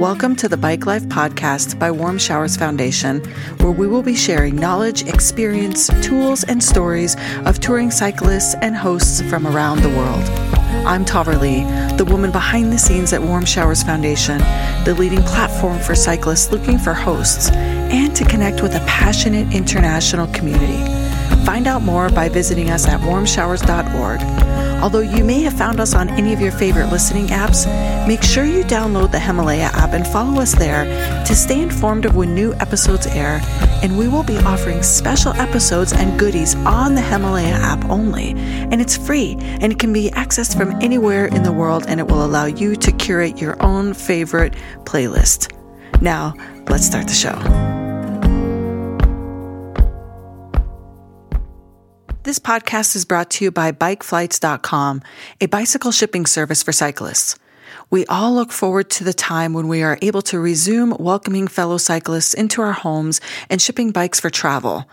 Welcome to the Bike Life podcast by Warm Showers Foundation, where we will be sharing knowledge, experience, tools, and stories of touring cyclists and hosts from around the world. I'm Taver Lee, the woman behind the scenes at Warm Showers Foundation, the leading platform for cyclists looking for hosts and to connect with a passionate international community. Find out more by visiting us at warmshowers.org. Although you may have found us on any of your favorite listening apps, make sure you download the Himalaya app and follow us there to stay informed of when new episodes air. And we will be offering special episodes and goodies on the Himalaya app only. And it's free and it can be accessed from anywhere in the world and it will allow you to curate your own favorite playlist. Now, let's start the show. This podcast is brought to you by BikeFlights.com, a bicycle shipping service for cyclists. We all look forward to the time when we are able to resume welcoming fellow cyclists into our homes and shipping bikes for travel.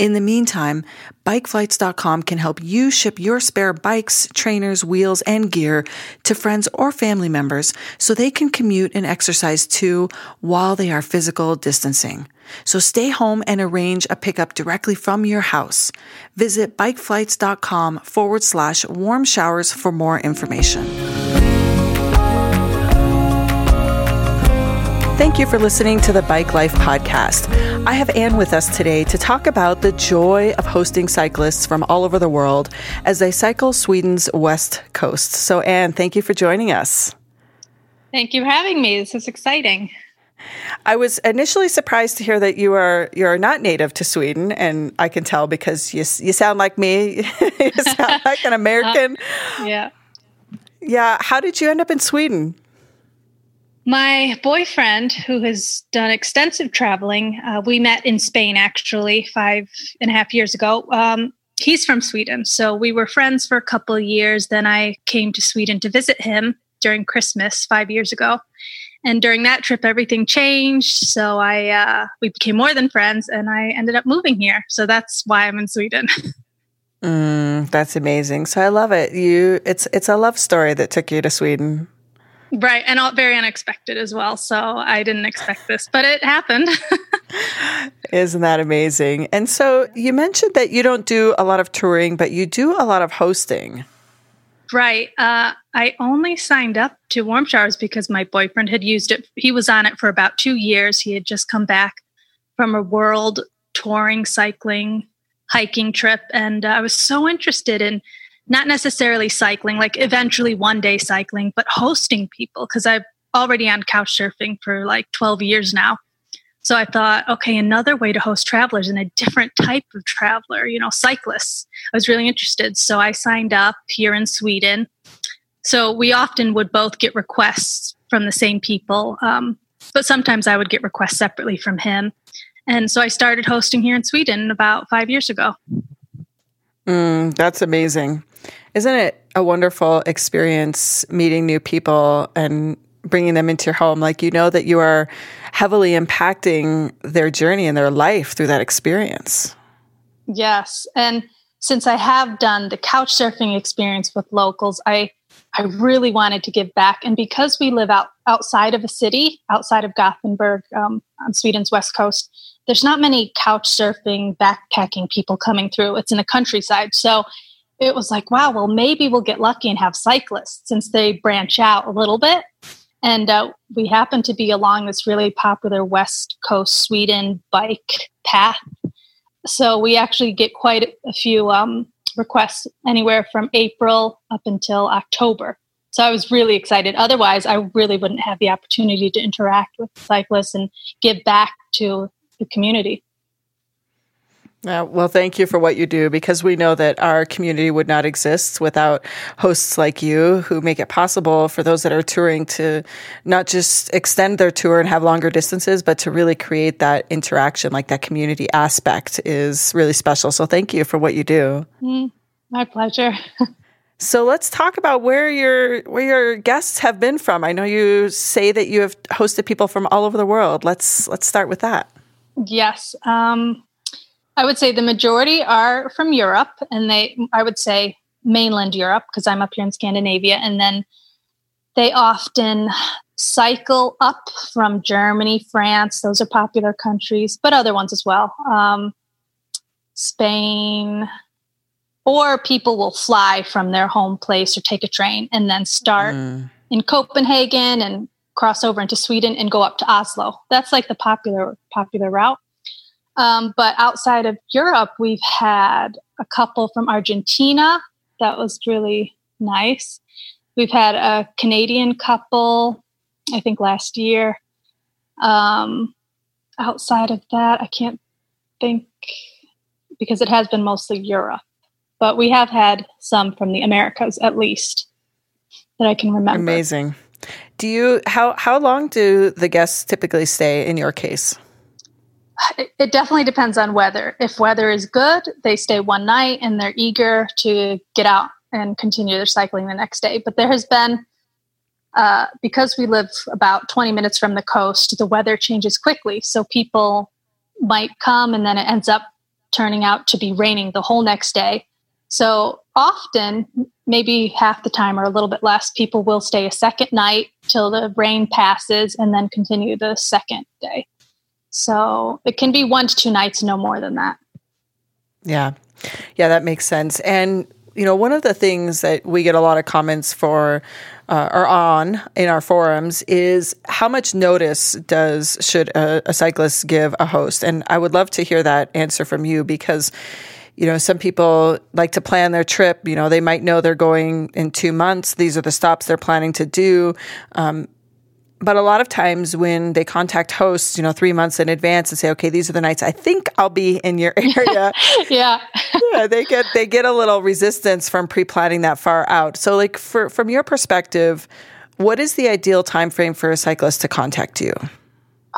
In the meantime, bikeflights.com can help you ship your spare bikes, trainers, wheels, and gear to friends or family members so they can commute and exercise too while they are physical distancing. So stay home and arrange a pickup directly from your house. Visit bikeflights.com forward slash warm showers for more information. Thank you for listening to the Bike Life podcast. I have Anne with us today to talk about the joy of hosting cyclists from all over the world as they cycle Sweden's west coast. So, Anne, thank you for joining us. Thank you for having me. This is exciting. I was initially surprised to hear that you are you're not native to Sweden, and I can tell because you you sound like me. you sound like an American. Uh, yeah. Yeah. How did you end up in Sweden? My boyfriend, who has done extensive traveling, uh, we met in Spain actually five and a half years ago. Um, he's from Sweden, so we were friends for a couple of years. Then I came to Sweden to visit him during Christmas five years ago, and during that trip, everything changed. So I uh, we became more than friends, and I ended up moving here. So that's why I'm in Sweden. mm, that's amazing. So I love it. You, it's it's a love story that took you to Sweden. Right, and all, very unexpected as well. So I didn't expect this, but it happened. Isn't that amazing? And so you mentioned that you don't do a lot of touring, but you do a lot of hosting. Right. Uh, I only signed up to Warm Showers because my boyfriend had used it. He was on it for about two years. He had just come back from a world touring, cycling, hiking trip. And uh, I was so interested in not necessarily cycling, like eventually one day cycling, but hosting people because I'm already on couch surfing for like 12 years now. So I thought, okay, another way to host travelers and a different type of traveler, you know, cyclists. I was really interested. So I signed up here in Sweden. So we often would both get requests from the same people, um, but sometimes I would get requests separately from him. And so I started hosting here in Sweden about five years ago. Mm, that's amazing. Isn't it a wonderful experience meeting new people and bringing them into your home? Like, you know that you are heavily impacting their journey and their life through that experience. Yes. And since I have done the couch surfing experience with locals, I I really wanted to give back. And because we live out outside of a city, outside of Gothenburg, um, on Sweden's west coast, there's not many couch surfing, backpacking people coming through. It's in the countryside. So it was like, wow, well, maybe we'll get lucky and have cyclists since they branch out a little bit. And uh, we happen to be along this really popular West Coast Sweden bike path. So we actually get quite a few um, requests anywhere from April up until October. So I was really excited. Otherwise, I really wouldn't have the opportunity to interact with cyclists and give back to the community. Uh, well, thank you for what you do because we know that our community would not exist without hosts like you who make it possible for those that are touring to not just extend their tour and have longer distances, but to really create that interaction, like that community aspect is really special. So thank you for what you do. Mm, my pleasure. So let's talk about where your where your guests have been from. I know you say that you have hosted people from all over the world. Let's let's start with that. Yes. Um, I would say the majority are from Europe, and they, I would say mainland Europe, because I'm up here in Scandinavia. And then they often cycle up from Germany, France. Those are popular countries, but other ones as well. Um, Spain, or people will fly from their home place or take a train and then start mm. in Copenhagen and cross over into Sweden and go up to Oslo. That's like the popular popular route. Um, but outside of Europe, we've had a couple from Argentina. That was really nice. We've had a Canadian couple, I think last year. Um, outside of that, I can't think because it has been mostly Europe. But we have had some from the Americas at least that I can remember. Amazing. Do you how how long do the guests typically stay in your case? It, it definitely depends on weather. If weather is good, they stay one night and they're eager to get out and continue their cycling the next day. But there has been uh, because we live about 20 minutes from the coast, the weather changes quickly. So people might come and then it ends up turning out to be raining the whole next day. So often, maybe half the time or a little bit less, people will stay a second night till the rain passes and then continue the second day. So it can be one to two nights, no more than that. Yeah. Yeah, that makes sense. And, you know, one of the things that we get a lot of comments for uh, or on in our forums is how much notice does should a, a cyclist give a host? And I would love to hear that answer from you because you know, some people like to plan their trip. You know, they might know they're going in two months. These are the stops they're planning to do. Um, but a lot of times when they contact hosts, you know, three months in advance and say, okay, these are the nights I think I'll be in your area. yeah. yeah. They get, they get a little resistance from pre-planning that far out. So like for, from your perspective, what is the ideal time frame for a cyclist to contact you?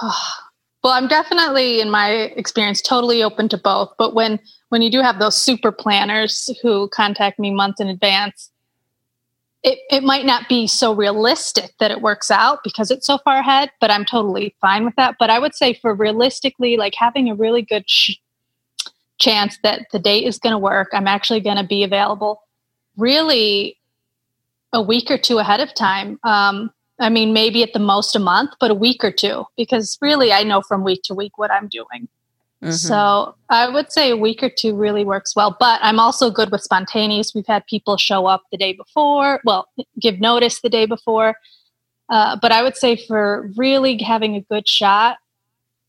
Oh, well, I'm definitely in my experience totally open to both. But when when you do have those super planners who contact me months in advance, it, it might not be so realistic that it works out because it's so far ahead, but I'm totally fine with that. But I would say for realistically, like having a really good sh- chance that the date is going to work, I'm actually going to be available really a week or two ahead of time. Um, I mean, maybe at the most a month, but a week or two, because really I know from week to week what I'm doing. Mm-hmm. So I would say a week or two really works well. But I'm also good with spontaneous. We've had people show up the day before, well, give notice the day before. Uh, but I would say for really having a good shot,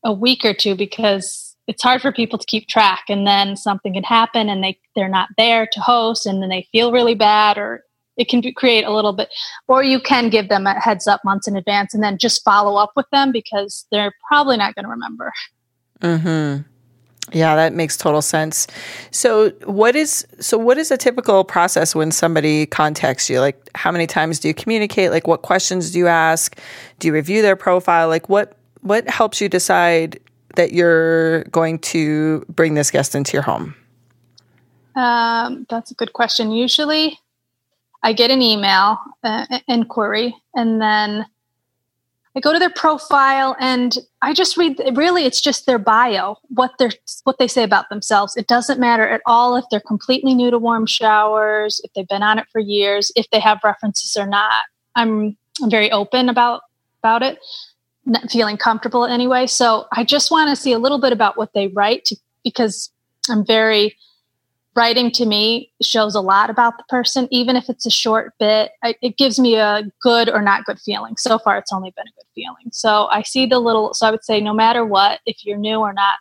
a week or two, because it's hard for people to keep track. And then something can happen and they, they're not there to host and then they feel really bad or it can be, create a little bit or you can give them a heads up months in advance and then just follow up with them because they're probably not going to remember Hmm. Yeah, that makes total sense. So, what is so? What is a typical process when somebody contacts you? Like, how many times do you communicate? Like, what questions do you ask? Do you review their profile? Like, what what helps you decide that you're going to bring this guest into your home? Um, that's a good question. Usually, I get an email uh, inquiry, and then I go to their profile and I just read really it's just their bio, what they're what they say about themselves. It doesn't matter at all if they're completely new to warm showers, if they've been on it for years, if they have references or not. I'm I'm very open about about it, not feeling comfortable anyway. So I just want to see a little bit about what they write to, because I'm very writing to me shows a lot about the person even if it's a short bit. It gives me a good or not good feeling. So far it's only been a good feeling. So i see the little so i would say no matter what if you're new or not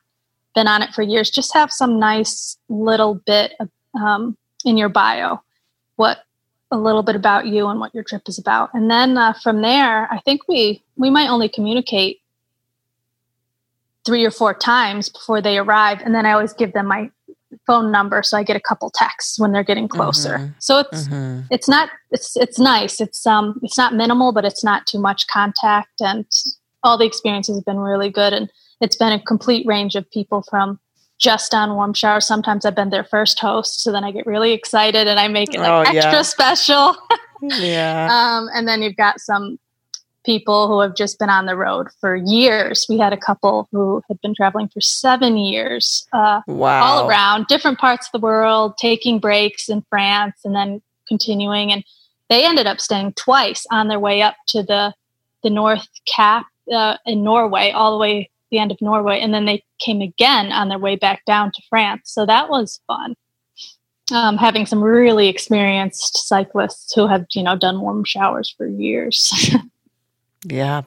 been on it for years just have some nice little bit of, um, in your bio what a little bit about you and what your trip is about. And then uh, from there i think we we might only communicate three or four times before they arrive. And then i always give them my phone number so I get a couple texts when they're getting closer. Mm-hmm. So it's mm-hmm. it's not it's it's nice. It's um it's not minimal, but it's not too much contact and all the experiences have been really good and it's been a complete range of people from just on warm shower. Sometimes I've been their first host, so then I get really excited and I make it like oh, extra yeah. special. yeah. Um, and then you've got some people who have just been on the road for years. We had a couple who had been traveling for seven years, uh, wow. all around different parts of the world, taking breaks in France and then continuing. And they ended up staying twice on their way up to the the North Cap uh, in Norway, all the way the end of Norway, and then they came again on their way back down to France. So that was fun. Um, having some really experienced cyclists who have you know done warm showers for years. yeah,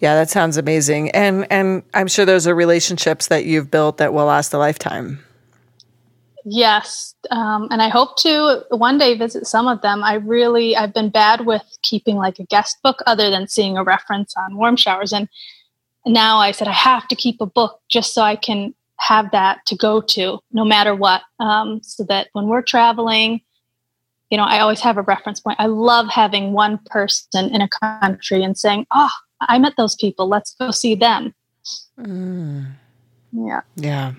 yeah, that sounds amazing. And and I'm sure those are relationships that you've built that will last a lifetime. Yes, um, and I hope to one day visit some of them. I really I've been bad with keeping like a guest book other than seeing a reference on warm showers and now I said I have to keep a book just so I can have that to go to no matter what um, so that when we're traveling you know i always have a reference point i love having one person in a country and saying oh I met those people. Let's go see them. Mm. Yeah. Yeah.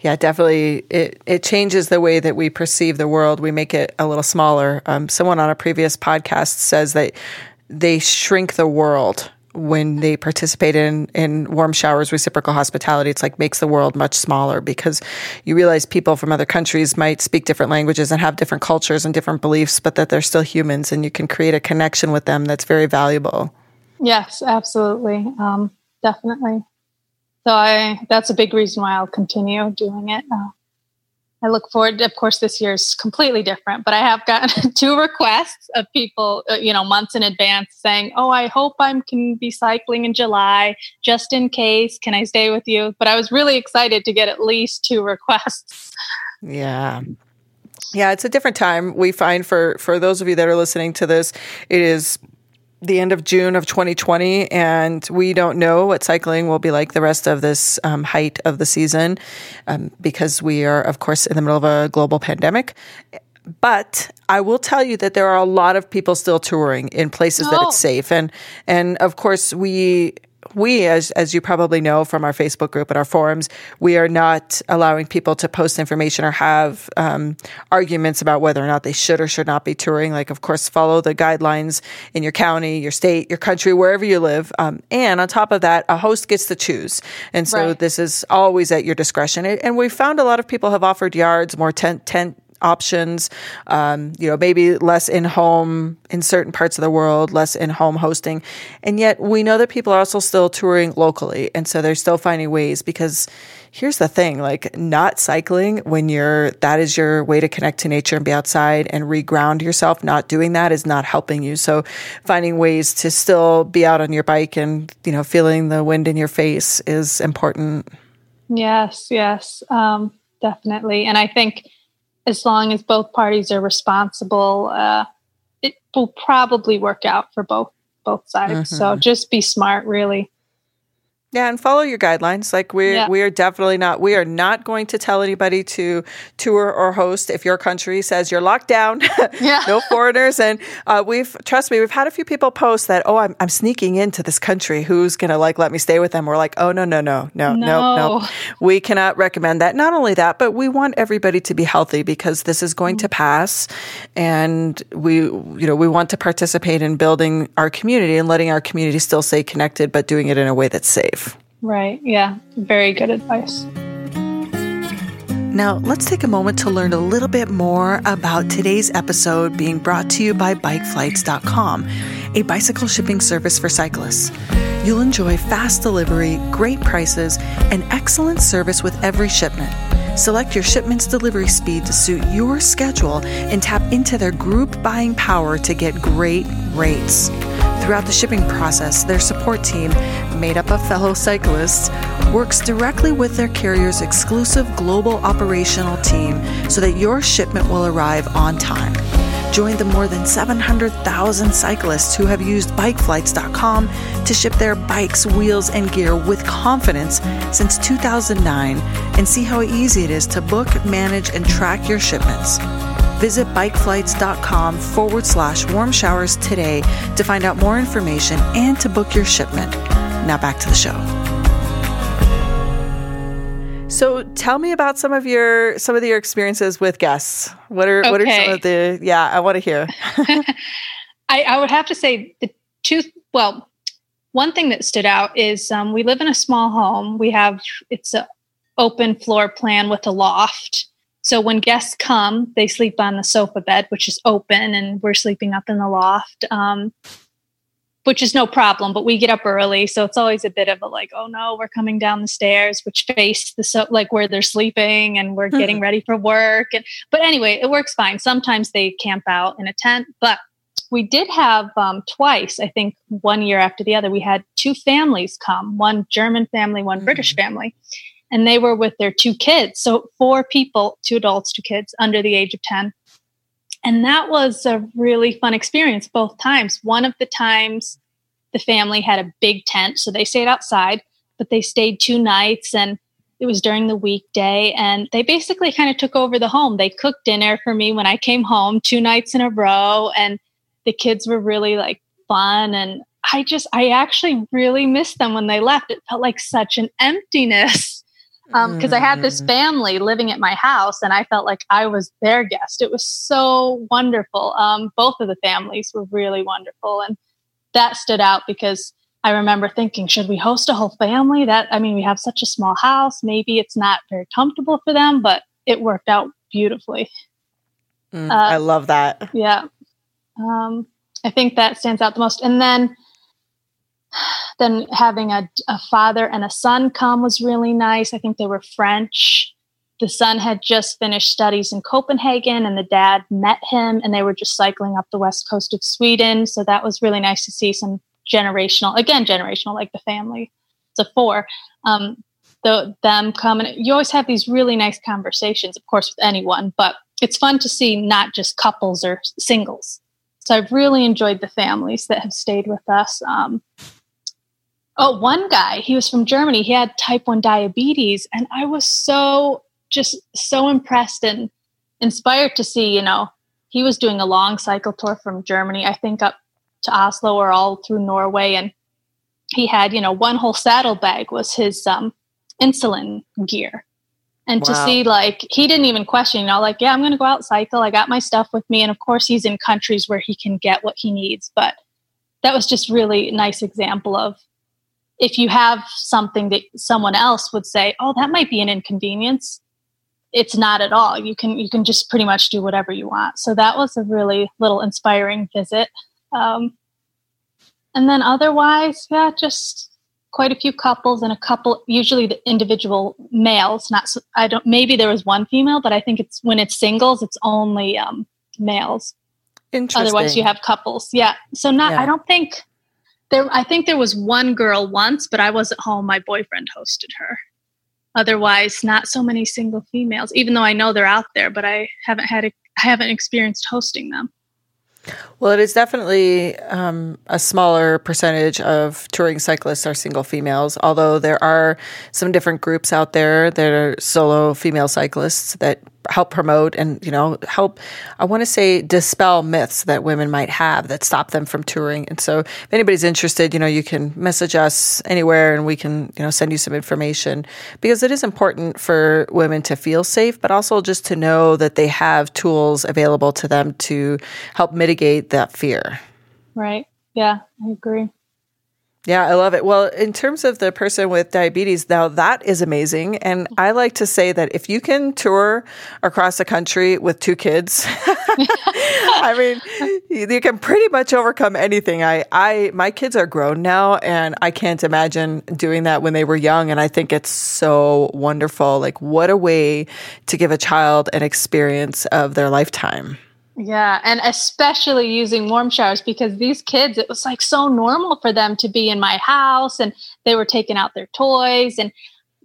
Yeah, definitely. It it changes the way that we perceive the world. We make it a little smaller. Um, someone on a previous podcast says that they shrink the world when they participate in in warm showers reciprocal hospitality it's like makes the world much smaller because you realize people from other countries might speak different languages and have different cultures and different beliefs but that they're still humans and you can create a connection with them that's very valuable Yes, absolutely. Um, definitely. So I that's a big reason why I'll continue doing it. Uh, I look forward. Of course, this year is completely different, but I have gotten two requests of people, uh, you know, months in advance, saying, "Oh, I hope I can be cycling in July, just in case. Can I stay with you?" But I was really excited to get at least two requests. Yeah. Yeah, it's a different time. We find for for those of you that are listening to this, it is the end of June of 2020, and we don't know what cycling will be like the rest of this um, height of the season um, because we are, of course, in the middle of a global pandemic. But I will tell you that there are a lot of people still touring in places oh. that it's oh. safe, and and of course we we, as, as you probably know from our Facebook group and our forums, we are not allowing people to post information or have um, arguments about whether or not they should or should not be touring. Like, of course, follow the guidelines in your county, your state, your country, wherever you live. Um, and on top of that, a host gets to choose. And so right. this is always at your discretion. And we found a lot of people have offered yards, more tent, tent options. Um, you know, maybe less in home in certain parts of the world, less in home hosting. And yet we know that people are also still touring locally. And so they're still finding ways because here's the thing like not cycling when you're that is your way to connect to nature and be outside and reground yourself not doing that is not helping you so finding ways to still be out on your bike and you know feeling the wind in your face is important yes yes um, definitely and i think as long as both parties are responsible, uh, it will probably work out for both both sides. Mm-hmm. So just be smart, really. Yeah, and follow your guidelines. Like we yeah. we are definitely not we are not going to tell anybody to tour or host if your country says you're locked down. yeah. no foreigners. And uh, we've trust me, we've had a few people post that oh I'm I'm sneaking into this country. Who's gonna like let me stay with them? We're like oh no no no no no no. We cannot recommend that. Not only that, but we want everybody to be healthy because this is going mm-hmm. to pass, and we you know we want to participate in building our community and letting our community still stay connected, but doing it in a way that's safe. Right. Yeah. Very good advice. Now, let's take a moment to learn a little bit more about today's episode being brought to you by bikeflights.com, a bicycle shipping service for cyclists. You'll enjoy fast delivery, great prices, and excellent service with every shipment. Select your shipment's delivery speed to suit your schedule and tap into their group buying power to get great rates. Throughout the shipping process, their support team, made up of fellow cyclists, works directly with their carrier's exclusive global operational team so that your shipment will arrive on time. Join the more than 700,000 cyclists who have used bikeflights.com to ship their bikes, wheels, and gear with confidence since 2009 and see how easy it is to book, manage, and track your shipments. Visit bikeflights.com forward slash warm showers today to find out more information and to book your shipment. Now back to the show. So tell me about some of your some of your experiences with guests. What are okay. what are some of the yeah, I want to hear. I, I would have to say the two well, one thing that stood out is um, we live in a small home. We have it's an open floor plan with a loft So when guests come, they sleep on the sofa bed, which is open, and we're sleeping up in the loft, um, which is no problem. But we get up early, so it's always a bit of a like, oh no, we're coming down the stairs, which face the so like where they're sleeping, and we're getting ready for work. And but anyway, it works fine. Sometimes they camp out in a tent, but we did have um, twice, I think, one year after the other. We had two families come, one German family, one mm-hmm. British family and they were with their two kids. So four people, two adults, two kids under the age of 10. And that was a really fun experience both times. One of the times the family had a big tent, so they stayed outside, but they stayed two nights and it was during the weekday and they basically kind of took over the home. They cooked dinner for me when I came home two nights in a row and the kids were really like fun and I just I actually really missed them when they left. It felt like such an emptiness because um, I had this mm. family living at my house and I felt like I was their guest. It was so wonderful. Um, both of the families were really wonderful. And that stood out because I remember thinking, should we host a whole family? That, I mean, we have such a small house. Maybe it's not very comfortable for them, but it worked out beautifully. Mm, uh, I love that. Yeah. Um, I think that stands out the most. And then, then having a, a father and a son come was really nice. I think they were French. The son had just finished studies in Copenhagen, and the dad met him, and they were just cycling up the west coast of Sweden. So that was really nice to see some generational, again, generational, like the family. It's a four. Um, the, them come, and you always have these really nice conversations, of course, with anyone, but it's fun to see not just couples or singles. So I've really enjoyed the families that have stayed with us. Um, Oh, one guy, he was from Germany. He had type 1 diabetes. And I was so, just so impressed and inspired to see, you know, he was doing a long cycle tour from Germany, I think up to Oslo or all through Norway. And he had, you know, one whole saddlebag was his um, insulin gear. And wow. to see, like, he didn't even question, you know, like, yeah, I'm going to go out cycle. I got my stuff with me. And of course, he's in countries where he can get what he needs. But that was just really nice example of if you have something that someone else would say, "Oh, that might be an inconvenience," it's not at all. You can you can just pretty much do whatever you want. So that was a really little inspiring visit. Um, and then otherwise, yeah, just quite a few couples and a couple, usually the individual males. Not I don't. Maybe there was one female, but I think it's when it's singles, it's only um, males. Otherwise, you have couples. Yeah. So not. Yeah. I don't think there, I think there was one girl once, but I wasn't home. My boyfriend hosted her. Otherwise, not so many single females. Even though I know they're out there, but I haven't had a, I haven't experienced hosting them. Well, it is definitely um, a smaller percentage of touring cyclists are single females, although there are some different groups out there that are solo female cyclists that help promote and you know help i want to say dispel myths that women might have that stop them from touring. And so if anybody's interested you know you can message us anywhere and we can you know send you some information. Because it is important for women to feel safe but also just to know that they have tools available to them to help mitigate that fear. Right. Yeah i agree yeah, I love it. Well, in terms of the person with diabetes, now that is amazing. And I like to say that if you can tour across the country with two kids, I mean, you can pretty much overcome anything. I, I, my kids are grown now and I can't imagine doing that when they were young. And I think it's so wonderful. Like, what a way to give a child an experience of their lifetime. Yeah, and especially using warm showers because these kids, it was like so normal for them to be in my house and they were taking out their toys and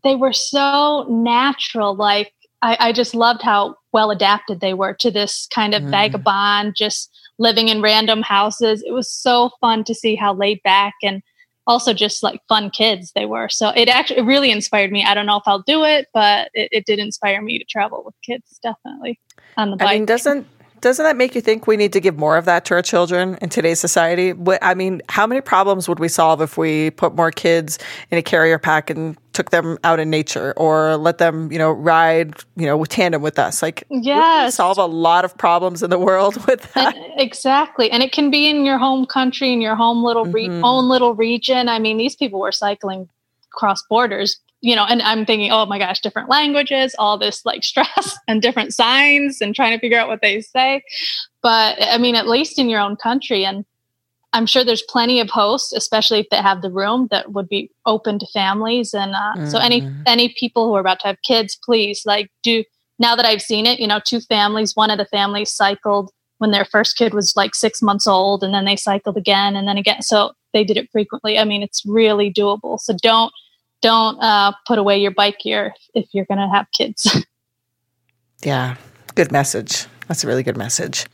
they were so natural. Like, I, I just loved how well adapted they were to this kind of mm. vagabond, just living in random houses. It was so fun to see how laid back and also just like fun kids they were. So it actually it really inspired me. I don't know if I'll do it, but it, it did inspire me to travel with kids, definitely on the bike. I mean, doesn't doesn't that make you think we need to give more of that to our children in today's society? I mean, how many problems would we solve if we put more kids in a carrier pack and took them out in nature or let them, you know, ride, you know, tandem with us? Like, yeah, solve a lot of problems in the world with that. And, exactly. And it can be in your home country, in your home little re- mm-hmm. own little region. I mean, these people were cycling cross borders you know, and I'm thinking, oh my gosh, different languages, all this like stress and different signs and trying to figure out what they say. But I mean, at least in your own country. And I'm sure there's plenty of hosts, especially if they have the room that would be open to families. And uh, mm-hmm. so any mm-hmm. any people who are about to have kids, please like do. Now that I've seen it, you know, two families. One of the families cycled when their first kid was like six months old, and then they cycled again, and then again. So they did it frequently. I mean, it's really doable. So don't don't uh, put away your bike gear if you're going to have kids. yeah, good message. That's a really good message.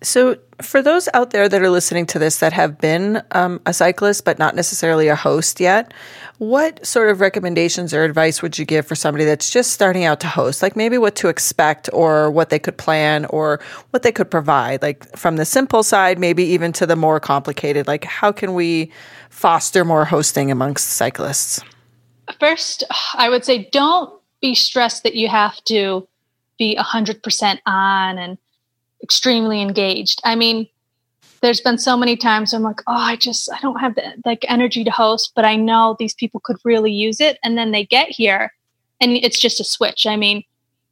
So, for those out there that are listening to this that have been um, a cyclist but not necessarily a host yet, what sort of recommendations or advice would you give for somebody that's just starting out to host? Like maybe what to expect or what they could plan or what they could provide, like from the simple side, maybe even to the more complicated. Like, how can we foster more hosting amongst cyclists? First, I would say don't be stressed that you have to be 100% on and extremely engaged. I mean, there's been so many times I'm like, oh, I just I don't have the like energy to host, but I know these people could really use it. And then they get here and it's just a switch. I mean,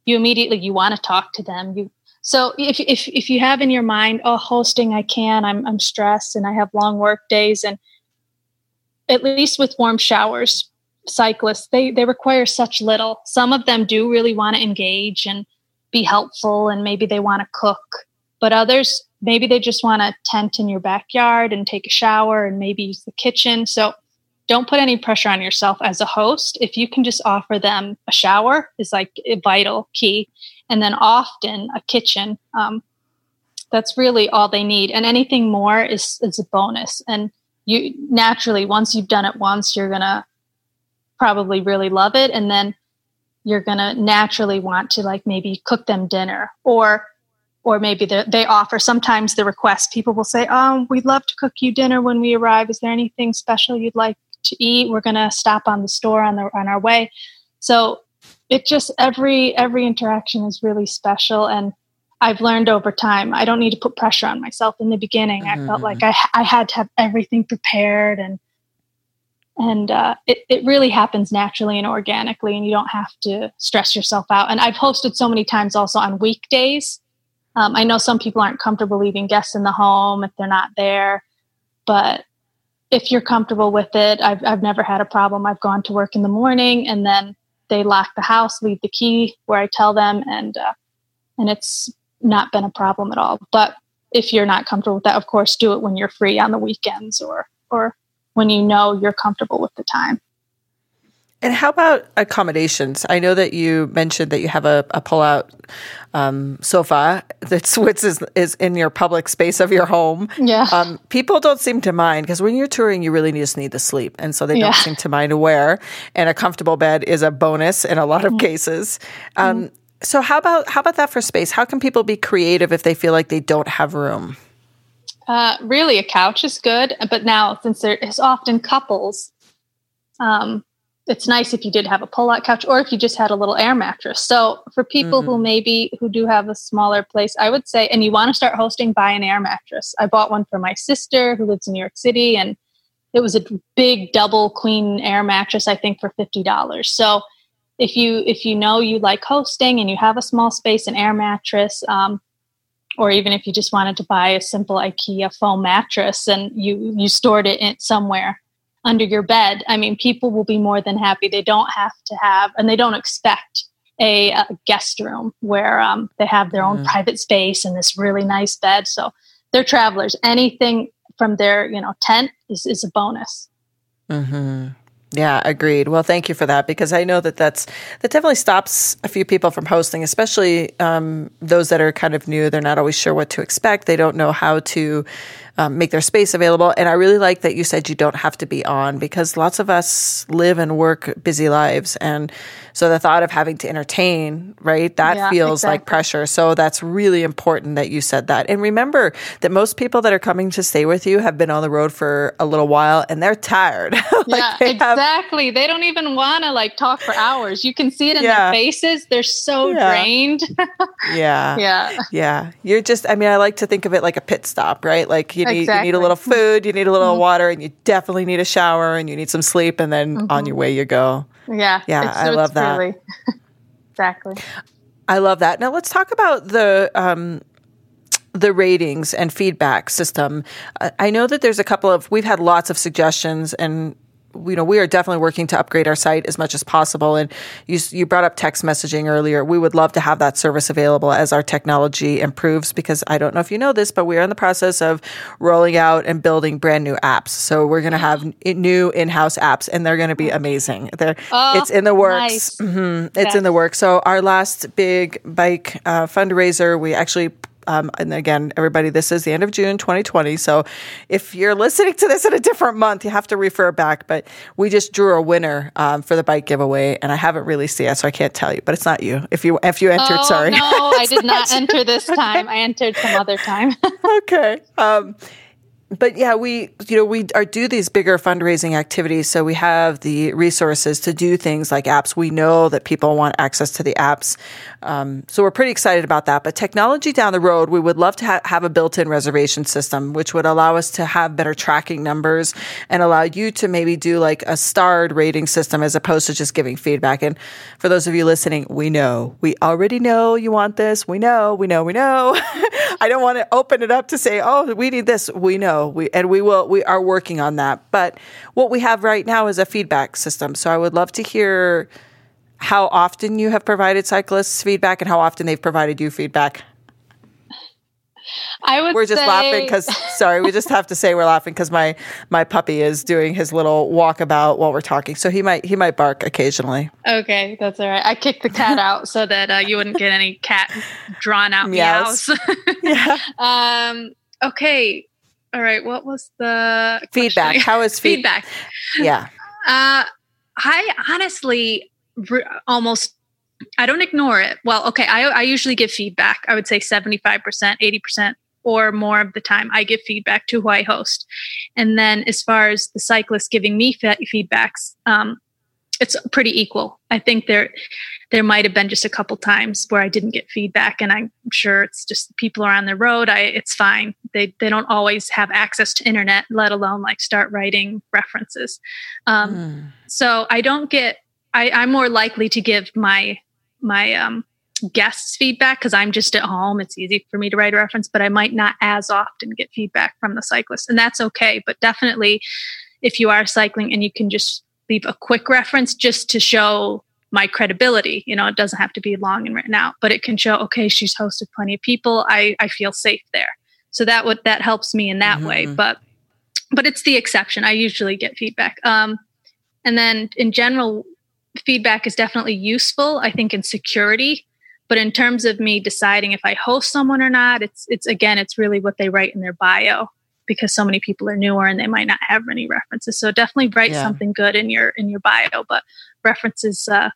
you immediately you want to talk to them. You so if if if you have in your mind, oh, hosting I can, I'm I'm stressed and I have long work days and at least with warm showers, cyclists they they require such little. Some of them do really want to engage and be helpful and maybe they want to cook but others maybe they just want to tent in your backyard and take a shower and maybe use the kitchen. So don't put any pressure on yourself as a host. If you can just offer them a shower is like a vital key. And then often a kitchen um, that's really all they need. And anything more is is a bonus. And you naturally once you've done it once you're gonna probably really love it. And then you're going to naturally want to like maybe cook them dinner or or maybe they offer sometimes the request people will say oh we'd love to cook you dinner when we arrive. Is there anything special you'd like to eat? We're going to stop on the store on the on our way. So it just every every interaction is really special. And i've learned over time i don't need to put pressure on myself in the beginning. Mm-hmm. i felt like mm-hmm. I, I had to have everything prepared and and uh, it, it really happens naturally and organically and you don't have to stress yourself out. And i've hosted so many times also on weekdays. Um, i know some people aren't comfortable leaving guests in the home if they're not there but if you're comfortable with it i've, I've never had a problem. I've gone to work in the morning and then they lock the house leave the key where i tell them and uh, and it's not been a problem at all. But if you're not comfortable with that of course do it when you're free on the weekends or or when you know you're comfortable with the time. And how about accommodations? I know that you mentioned that you have a, a pull-out um, sofa that Switz is, is in your public space of your home. Yeah. Um, people don't seem to mind because when you're touring, you really just need the sleep, and so they don't seem to mind where. And a comfortable bed is a bonus in a lot of mm-hmm. cases. Um, mm-hmm. So how about how about that for space? How can people be creative if they feel like they don't have room? Uh, really, a couch is good, but now since there is often couples, um, it's nice if you did have a pull-out couch or if you just had a little air mattress. So for people mm-hmm. who maybe who do have a smaller place, I would say, and you want to start hosting, buy an air mattress. I bought one for my sister who lives in New York City, and it was a big double queen air mattress. I think for fifty dollars. So if you if you know you like hosting and you have a small space, an air mattress. Um, or even if you just wanted to buy a simple IKEA foam mattress and you you stored it in somewhere under your bed. I mean, people will be more than happy. They don't have to have, and they don't expect a, a guest room where um, they have their own mm-hmm. private space and this really nice bed. So they're travelers. Anything from their you know tent is is a bonus. Mm-hmm. Yeah, agreed. Well, thank you for that because I know that that's that definitely stops a few people from hosting, especially um, those that are kind of new. They're not always sure what to expect. They don't know how to um, make their space available. And I really like that you said you don't have to be on because lots of us live and work busy lives, and so the thought of having to entertain, right, that yeah, feels exactly. like pressure. So that's really important that you said that. And remember that most people that are coming to stay with you have been on the road for a little while and they're tired. like yeah, they exactly. Have, they don't even want to like talk for hours. You can see it in yeah. their faces. They're so yeah. drained. yeah. Yeah. Yeah. You're just, I mean, I like to think of it like a pit stop, right? Like you need, exactly. you need a little food, you need a little mm-hmm. water, and you definitely need a shower and you need some sleep, and then mm-hmm. on your way you go. Yeah. Yeah, I love that. Really, exactly. I love that. Now let's talk about the um, the ratings and feedback system. I know that there's a couple of we've had lots of suggestions and you know, we are definitely working to upgrade our site as much as possible. And you, you brought up text messaging earlier. We would love to have that service available as our technology improves because I don't know if you know this, but we are in the process of rolling out and building brand new apps. So we're going to have new in-house apps and they're going to be amazing. They're, oh, it's in the works. Nice. Mm-hmm. It's yes. in the works. So our last big bike uh, fundraiser, we actually um, and again, everybody, this is the end of June 2020. So if you're listening to this in a different month, you have to refer back. But we just drew a winner um, for the bike giveaway, and I haven't released it yet, so I can't tell you. But it's not you. If you if you entered, oh, sorry. No, I did not enter this time. I entered some other time. okay. Um, but yeah, we you know we are do these bigger fundraising activities, so we have the resources to do things like apps. We know that people want access to the apps, um, so we're pretty excited about that. But technology down the road, we would love to ha- have a built-in reservation system, which would allow us to have better tracking numbers and allow you to maybe do like a starred rating system as opposed to just giving feedback. And for those of you listening, we know we already know you want this. We know, we know, we know. I don't want to open it up to say, oh, we need this. We know we and we will we are working on that. But what we have right now is a feedback system. So I would love to hear how often you have provided cyclists feedback and how often they've provided you feedback. I would. We're just say... laughing because sorry, we just have to say we're laughing because my my puppy is doing his little walkabout while we're talking, so he might he might bark occasionally. Okay, that's all right. I kicked the cat out so that uh, you wouldn't get any cat drawn out meows. yeah. um. Okay. All right. What was the feedback? Question? How is feed- feedback? Yeah. Uh, I honestly almost I don't ignore it. Well, okay, I, I usually give feedback. I would say 75%, 80% or more of the time I give feedback to who I host. And then as far as the cyclist giving me feedbacks, um, it's pretty equal. I think there there might have been just a couple times where I didn't get feedback, and I'm sure it's just people are on the road. I it's fine. They they don't always have access to internet, let alone like start writing references. Um, mm. So I don't get. I, I'm more likely to give my my um, guests feedback because I'm just at home. It's easy for me to write a reference, but I might not as often get feedback from the cyclist, and that's okay. But definitely, if you are cycling and you can just leave a quick reference just to show my credibility. You know, it doesn't have to be long and written out, but it can show, okay, she's hosted plenty of people. I, I feel safe there. So that would that helps me in that mm-hmm. way. But but it's the exception. I usually get feedback. Um, and then in general, feedback is definitely useful, I think, in security. But in terms of me deciding if I host someone or not, it's it's again, it's really what they write in their bio because so many people are newer and they might not have any references. So definitely write yeah. something good in your in your bio, but references uh,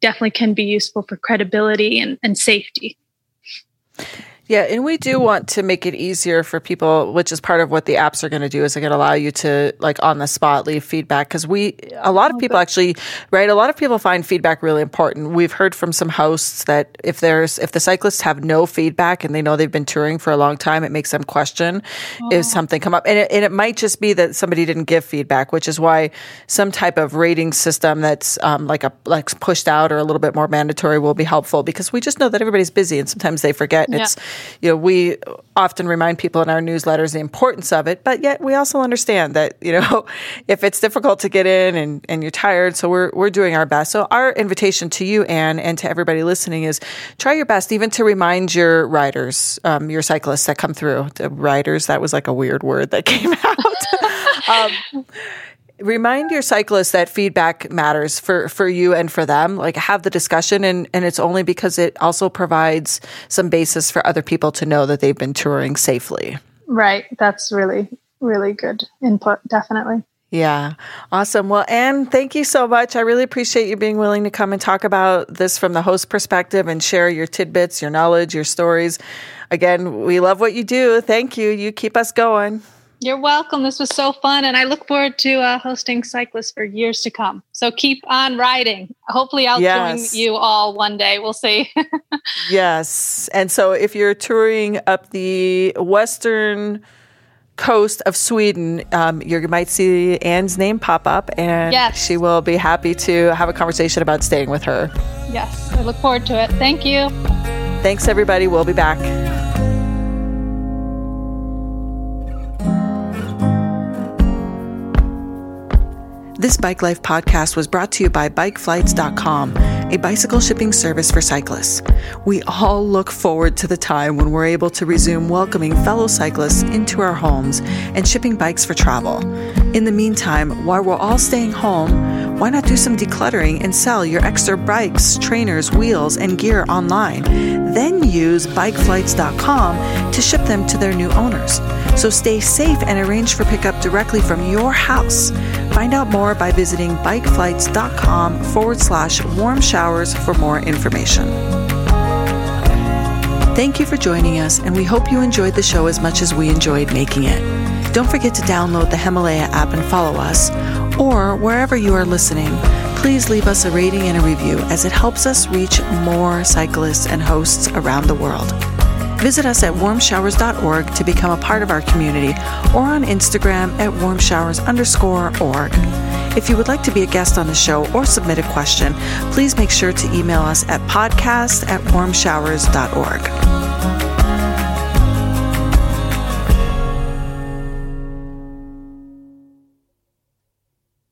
definitely can be useful for credibility and, and safety. Yeah, and we do want to make it easier for people, which is part of what the apps are going to do. Is they're going to allow you to like on the spot leave feedback because we a lot of oh, people actually right. A lot of people find feedback really important. We've heard from some hosts that if there's if the cyclists have no feedback and they know they've been touring for a long time, it makes them question oh. if something come up, and it, and it might just be that somebody didn't give feedback, which is why some type of rating system that's um, like a like pushed out or a little bit more mandatory will be helpful because we just know that everybody's busy and sometimes they forget. And yeah. it's you know, we often remind people in our newsletters the importance of it, but yet we also understand that, you know, if it's difficult to get in and, and you're tired, so we're, we're doing our best. So our invitation to you, Anne, and to everybody listening is try your best even to remind your riders, um, your cyclists that come through. The riders, that was like a weird word that came out. um, remind your cyclists that feedback matters for, for you and for them. Like have the discussion and, and it's only because it also provides some basis for other people to know that they've been touring safely. Right. That's really, really good input. Definitely. Yeah. Awesome. Well, Anne, thank you so much. I really appreciate you being willing to come and talk about this from the host perspective and share your tidbits, your knowledge, your stories. Again, we love what you do. Thank you. You keep us going. You're welcome. This was so fun, and I look forward to uh, hosting cyclists for years to come. So keep on riding. Hopefully, I'll yes. join you all one day. We'll see. yes, and so if you're touring up the western coast of Sweden, um, you might see Anne's name pop up, and Yes. she will be happy to have a conversation about staying with her. Yes, I look forward to it. Thank you. Thanks, everybody. We'll be back. This Bike Life podcast was brought to you by BikeFlights.com, a bicycle shipping service for cyclists. We all look forward to the time when we're able to resume welcoming fellow cyclists into our homes and shipping bikes for travel. In the meantime, while we're all staying home, why not do some decluttering and sell your extra bikes, trainers, wheels, and gear online? Then use bikeflights.com to ship them to their new owners. So stay safe and arrange for pickup directly from your house. Find out more by visiting bikeflights.com forward slash warm showers for more information. Thank you for joining us, and we hope you enjoyed the show as much as we enjoyed making it. Don't forget to download the Himalaya app and follow us, or wherever you are listening, please leave us a rating and a review as it helps us reach more cyclists and hosts around the world. Visit us at warmshowers.org to become a part of our community or on Instagram at warmshowers underscore org. If you would like to be a guest on the show or submit a question, please make sure to email us at podcast at warmshowers.org.